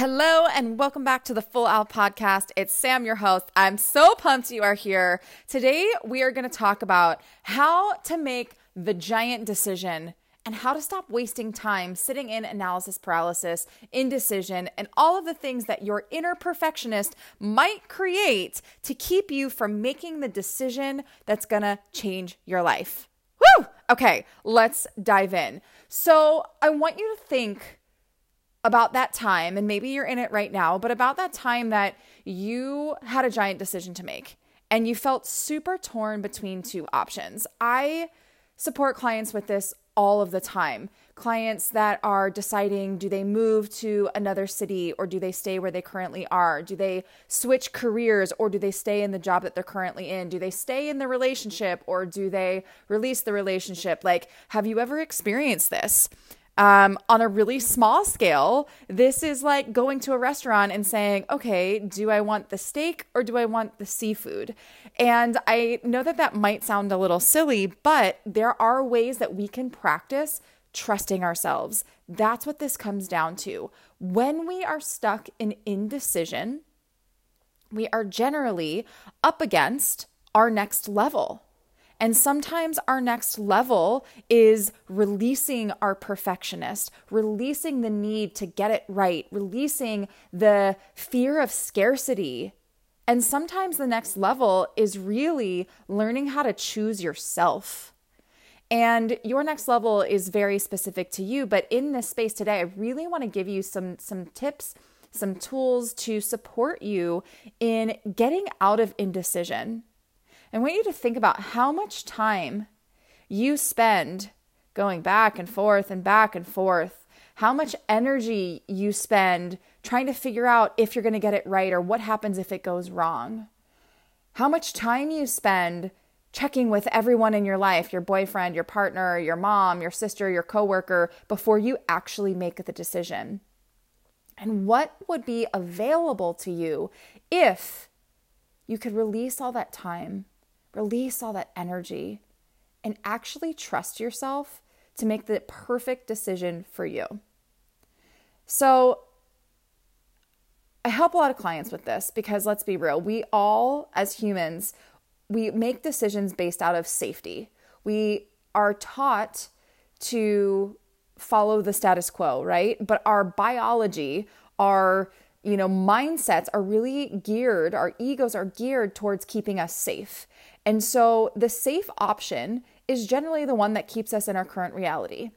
Hello and welcome back to the Full Out Podcast. It's Sam, your host. I'm so pumped you are here. Today, we are going to talk about how to make the giant decision and how to stop wasting time sitting in analysis paralysis, indecision, and all of the things that your inner perfectionist might create to keep you from making the decision that's going to change your life. Woo! Okay, let's dive in. So, I want you to think about that time, and maybe you're in it right now, but about that time that you had a giant decision to make and you felt super torn between two options. I support clients with this all of the time. Clients that are deciding do they move to another city or do they stay where they currently are? Do they switch careers or do they stay in the job that they're currently in? Do they stay in the relationship or do they release the relationship? Like, have you ever experienced this? Um, on a really small scale, this is like going to a restaurant and saying, okay, do I want the steak or do I want the seafood? And I know that that might sound a little silly, but there are ways that we can practice trusting ourselves. That's what this comes down to. When we are stuck in indecision, we are generally up against our next level. And sometimes our next level is releasing our perfectionist, releasing the need to get it right, releasing the fear of scarcity. And sometimes the next level is really learning how to choose yourself. And your next level is very specific to you, but in this space today, I really want to give you some some tips, some tools to support you in getting out of indecision. I want you to think about how much time you spend going back and forth and back and forth, how much energy you spend trying to figure out if you're going to get it right or what happens if it goes wrong, how much time you spend checking with everyone in your life your boyfriend, your partner, your mom, your sister, your coworker before you actually make the decision. And what would be available to you if you could release all that time Release all that energy and actually trust yourself to make the perfect decision for you. So, I help a lot of clients with this because let's be real, we all as humans, we make decisions based out of safety. We are taught to follow the status quo, right? But our biology, our you know, mindsets are really geared, our egos are geared towards keeping us safe. And so the safe option is generally the one that keeps us in our current reality.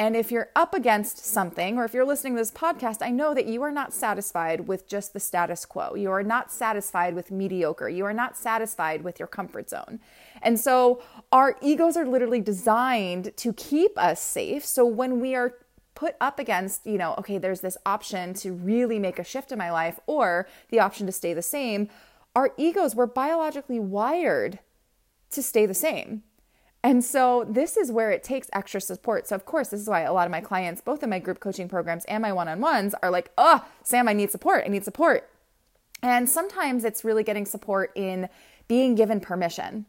And if you're up against something, or if you're listening to this podcast, I know that you are not satisfied with just the status quo. You are not satisfied with mediocre. You are not satisfied with your comfort zone. And so our egos are literally designed to keep us safe. So when we are put up against, you know, okay, there's this option to really make a shift in my life or the option to stay the same, our egos were biologically wired to stay the same. And so this is where it takes extra support. So of course, this is why a lot of my clients, both in my group coaching programs and my one-on-ones are like, "Oh, Sam, I need support. I need support." And sometimes it's really getting support in being given permission.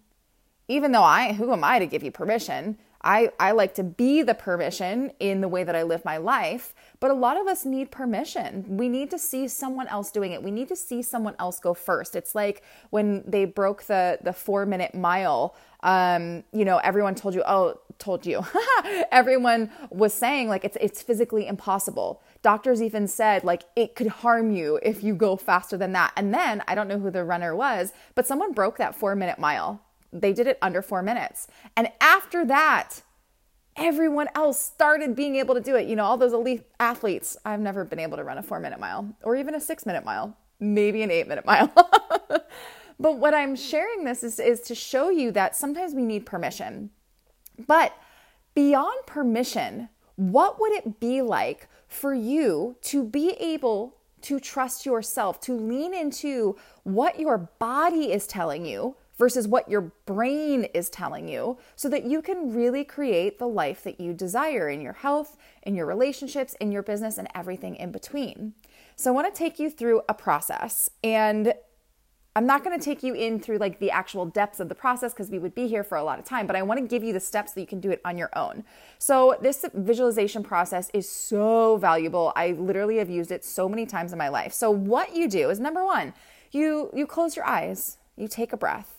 Even though I who am I to give you permission? I, I like to be the permission in the way that I live my life, but a lot of us need permission. We need to see someone else doing it. We need to see someone else go first. It's like when they broke the the four minute mile. Um, you know, everyone told you, oh, told you. everyone was saying like it's it's physically impossible. Doctors even said like it could harm you if you go faster than that. And then I don't know who the runner was, but someone broke that four minute mile they did it under four minutes. And after that, everyone else started being able to do it. You know, all those elite athletes. I've never been able to run a four minute mile or even a six minute mile, maybe an eight minute mile. but what I'm sharing this is, is to show you that sometimes we need permission. But beyond permission, what would it be like for you to be able to trust yourself, to lean into what your body is telling you versus what your brain is telling you so that you can really create the life that you desire in your health, in your relationships, in your business, and everything in between. So, I want to take you through a process. And I'm not going to take you in through like the actual depths of the process because we would be here for a lot of time, but I want to give you the steps that you can do it on your own. So, this visualization process is so valuable. I literally have used it so many times in my life. So, what you do is number 1, you you close your eyes, you take a breath,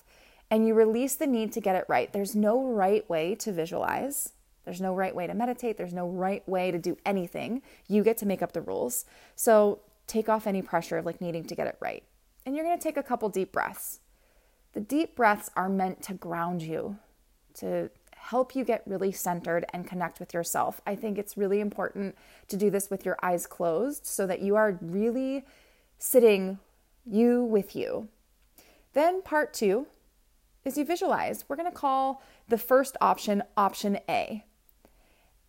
and you release the need to get it right. There's no right way to visualize. There's no right way to meditate. There's no right way to do anything. You get to make up the rules. So, take off any pressure of like needing to get it right and you're going to take a couple deep breaths. The deep breaths are meant to ground you, to help you get really centered and connect with yourself. I think it's really important to do this with your eyes closed so that you are really sitting you with you. Then, part two is you visualize. We're going to call the first option option A.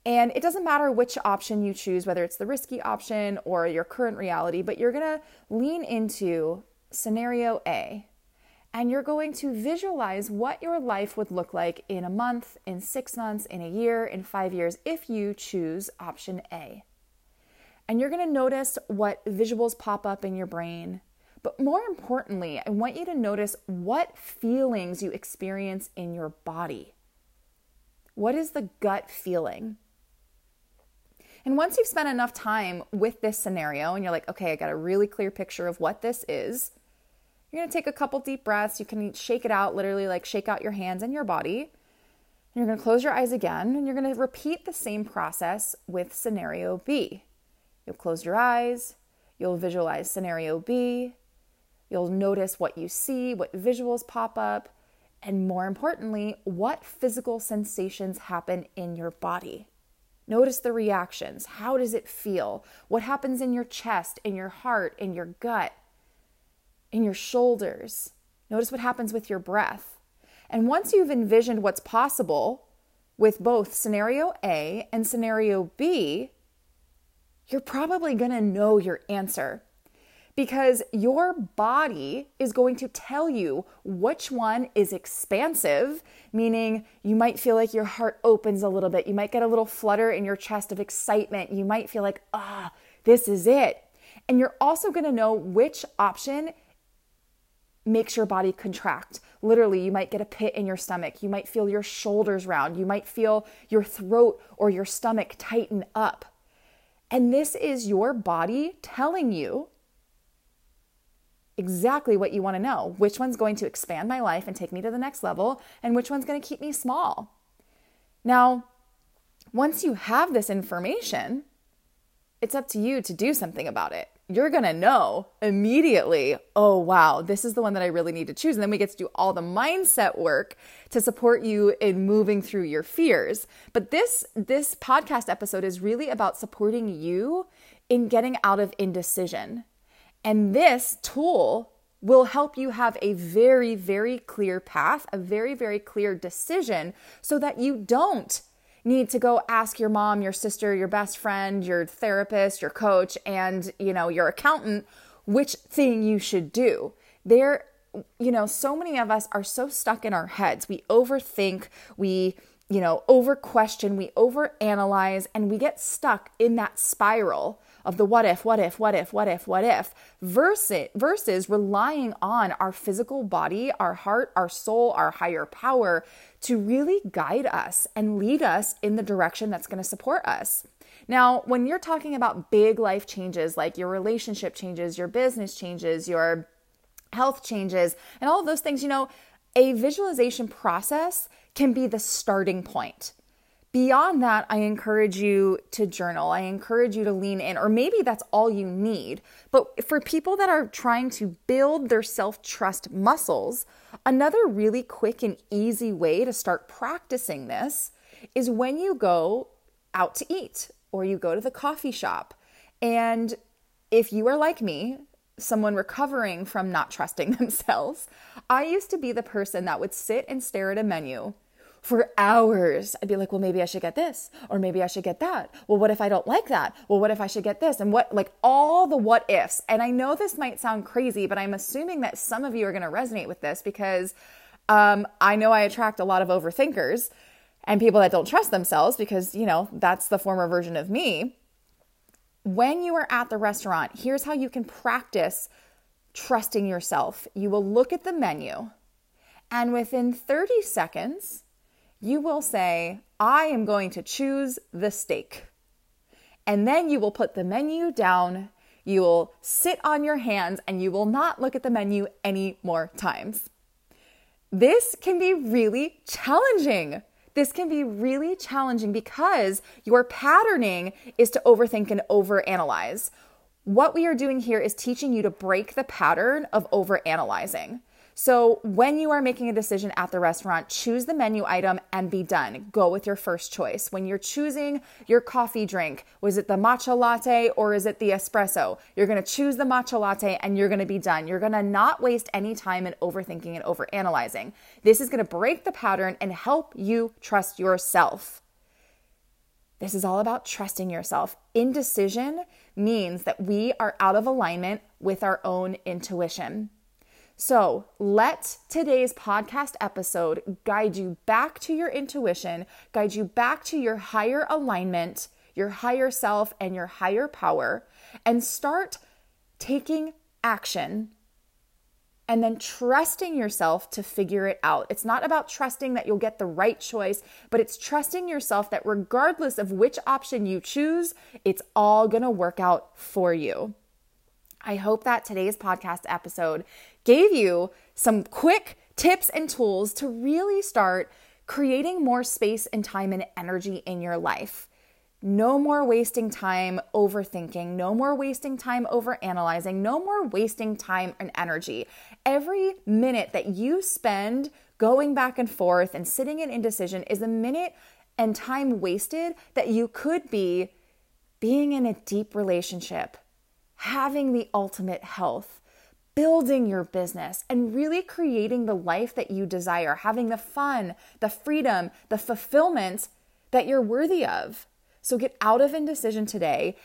And it doesn't matter which option you choose, whether it's the risky option or your current reality, but you're going to lean into scenario A, and you're going to visualize what your life would look like in a month, in six months, in a year, in five years, if you choose option A. And you're going to notice what visuals pop up in your brain. But more importantly, I want you to notice what feelings you experience in your body. What is the gut feeling? And once you've spent enough time with this scenario and you're like, okay, I got a really clear picture of what this is, you're to take a couple deep breaths. You can shake it out, literally, like shake out your hands and your body. And you're to close your eyes again, and you're to repeat the same process with scenario B. You'll close your eyes, you'll visualize scenario B, you'll notice what you see, what visuals pop up, and more importantly, what physical sensations happen in your body. Notice the reactions. How does it feel? What happens in your chest, in your heart, in your gut? in your shoulders. Notice what happens with your breath. And once you've envisioned what's possible with both scenario A and scenario B, you're probably going to know your answer because your body is going to tell you which one is expansive, meaning you might feel like your heart opens a little bit. You might get a little flutter in your chest of excitement. You might feel like, ah, this is it. And you're also going to know which option makes your body contract. Literally, you might get a pit in your stomach. You might feel your shoulders round. You might feel your throat or your stomach tighten up. And this is your body telling you exactly what you want to know which one's going to expand my life and take me to the next level, and which one's going to keep me small. Now, once you have this information, it's up to you to do something about it you're going to know immediately, oh, wow, this is the one that I really need to choose. And then we get to do all the mindset work to support you in moving through your fears. But this, this podcast episode is really about supporting you in getting out of indecision. And this tool will help you have a very, very clear path, a very, very clear decision so that you don't need to go ask your mom, your sister, your best friend, your therapist, your coach, and you know, your accountant which thing you should do. There you know, so many of us are so stuck in our heads. We overthink, we you know, over question, we over analyze, and we get stuck in that spiral of the what if, what if, what if, what if, what if, versus, versus relying on our physical body, our heart, our soul, our higher power to really guide us and lead us in the direction that's going to support us. Now, when you're talking about big life changes like your relationship changes, your business changes, your health changes, and all of those things, you know, a visualization process can be the starting point. Beyond that, I encourage you to journal. I encourage you to lean in, or maybe that's all you need. But for people that are trying to build their self trust muscles, another really quick and easy way to start practicing this is when you go out to eat or you go to the coffee shop. And if you are like me, someone recovering from not trusting themselves, I used to be the person that would sit and stare at a menu for hours. I'd be like, well, maybe I should get this, or maybe I should get that. Well, what if I don't like that? Well, what if I should get this? And what, like all the what ifs. And I know this might sound crazy, but I'm assuming that some of you are going to resonate with this because um, I know I attract a lot of overthinkers and people that don't trust themselves because, you know, that's the former version of me. When you are at the restaurant, here's how you can practice trusting yourself. You will look at the menu, and within 30 seconds, you will say, I am going to choose the steak. And then you will put the menu down, you will sit on your hands, and you will not look at the menu any more times. This can be really challenging. This can be really challenging because your patterning is to overthink and overanalyze. What we are doing here is teaching you to break the pattern of overanalyzing. So, when you are making a decision at the restaurant, choose the menu item and be done. Go with your first choice. When you're choosing your coffee drink, was it the matcha latte or is it the espresso? You're gonna choose the matcha latte and you're gonna be done. You're gonna not waste any time in overthinking and overanalyzing. This is gonna break the pattern and help you trust yourself. This is all about trusting yourself. Indecision means that we are out of alignment with our own intuition. So let today's podcast episode guide you back to your intuition, guide you back to your higher alignment, your higher self, and your higher power, and start taking action and then trusting yourself to figure it out. It's not about trusting that you'll get the right choice, but it's trusting yourself that regardless of which option you choose, it's all gonna work out for you. I hope that today's podcast episode gave you some quick tips and tools to really start creating more space and time and energy in your life. No more wasting time overthinking, no more wasting time over analyzing, no more wasting time and energy. Every minute that you spend going back and forth and sitting in indecision is a minute and time wasted that you could be being in a deep relationship, having the ultimate health, building your business, and really creating the life that you desire, having the fun, the freedom, the fulfillment that you're worthy of. So get out of indecision today.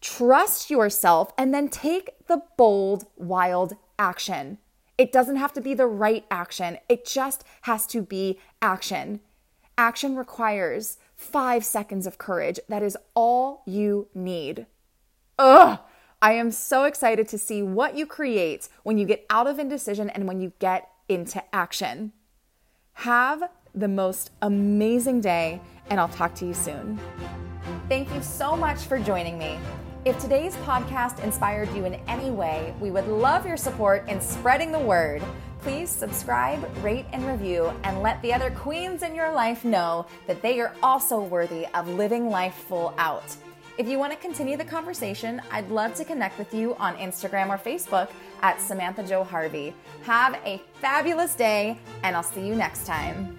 Trust yourself and then take the bold, wild action. It doesn't have to be the right action, it just has to be action. Action requires five seconds of courage. That is all you need. Ugh! I am so excited to see what you create when you get out of indecision and when you get into action. Have the most amazing day, and I'll talk to you soon. Thank you so much for joining me. If today's podcast inspired you in any way, we would love your support in spreading the word. Please subscribe, rate, and review, and let the other queens in your life know that they are also worthy of living life full out. If you want to continue the conversation, I'd love to connect with you on Instagram or Facebook at Samantha Jo Harvey. Have a fabulous day, and I'll see you next time.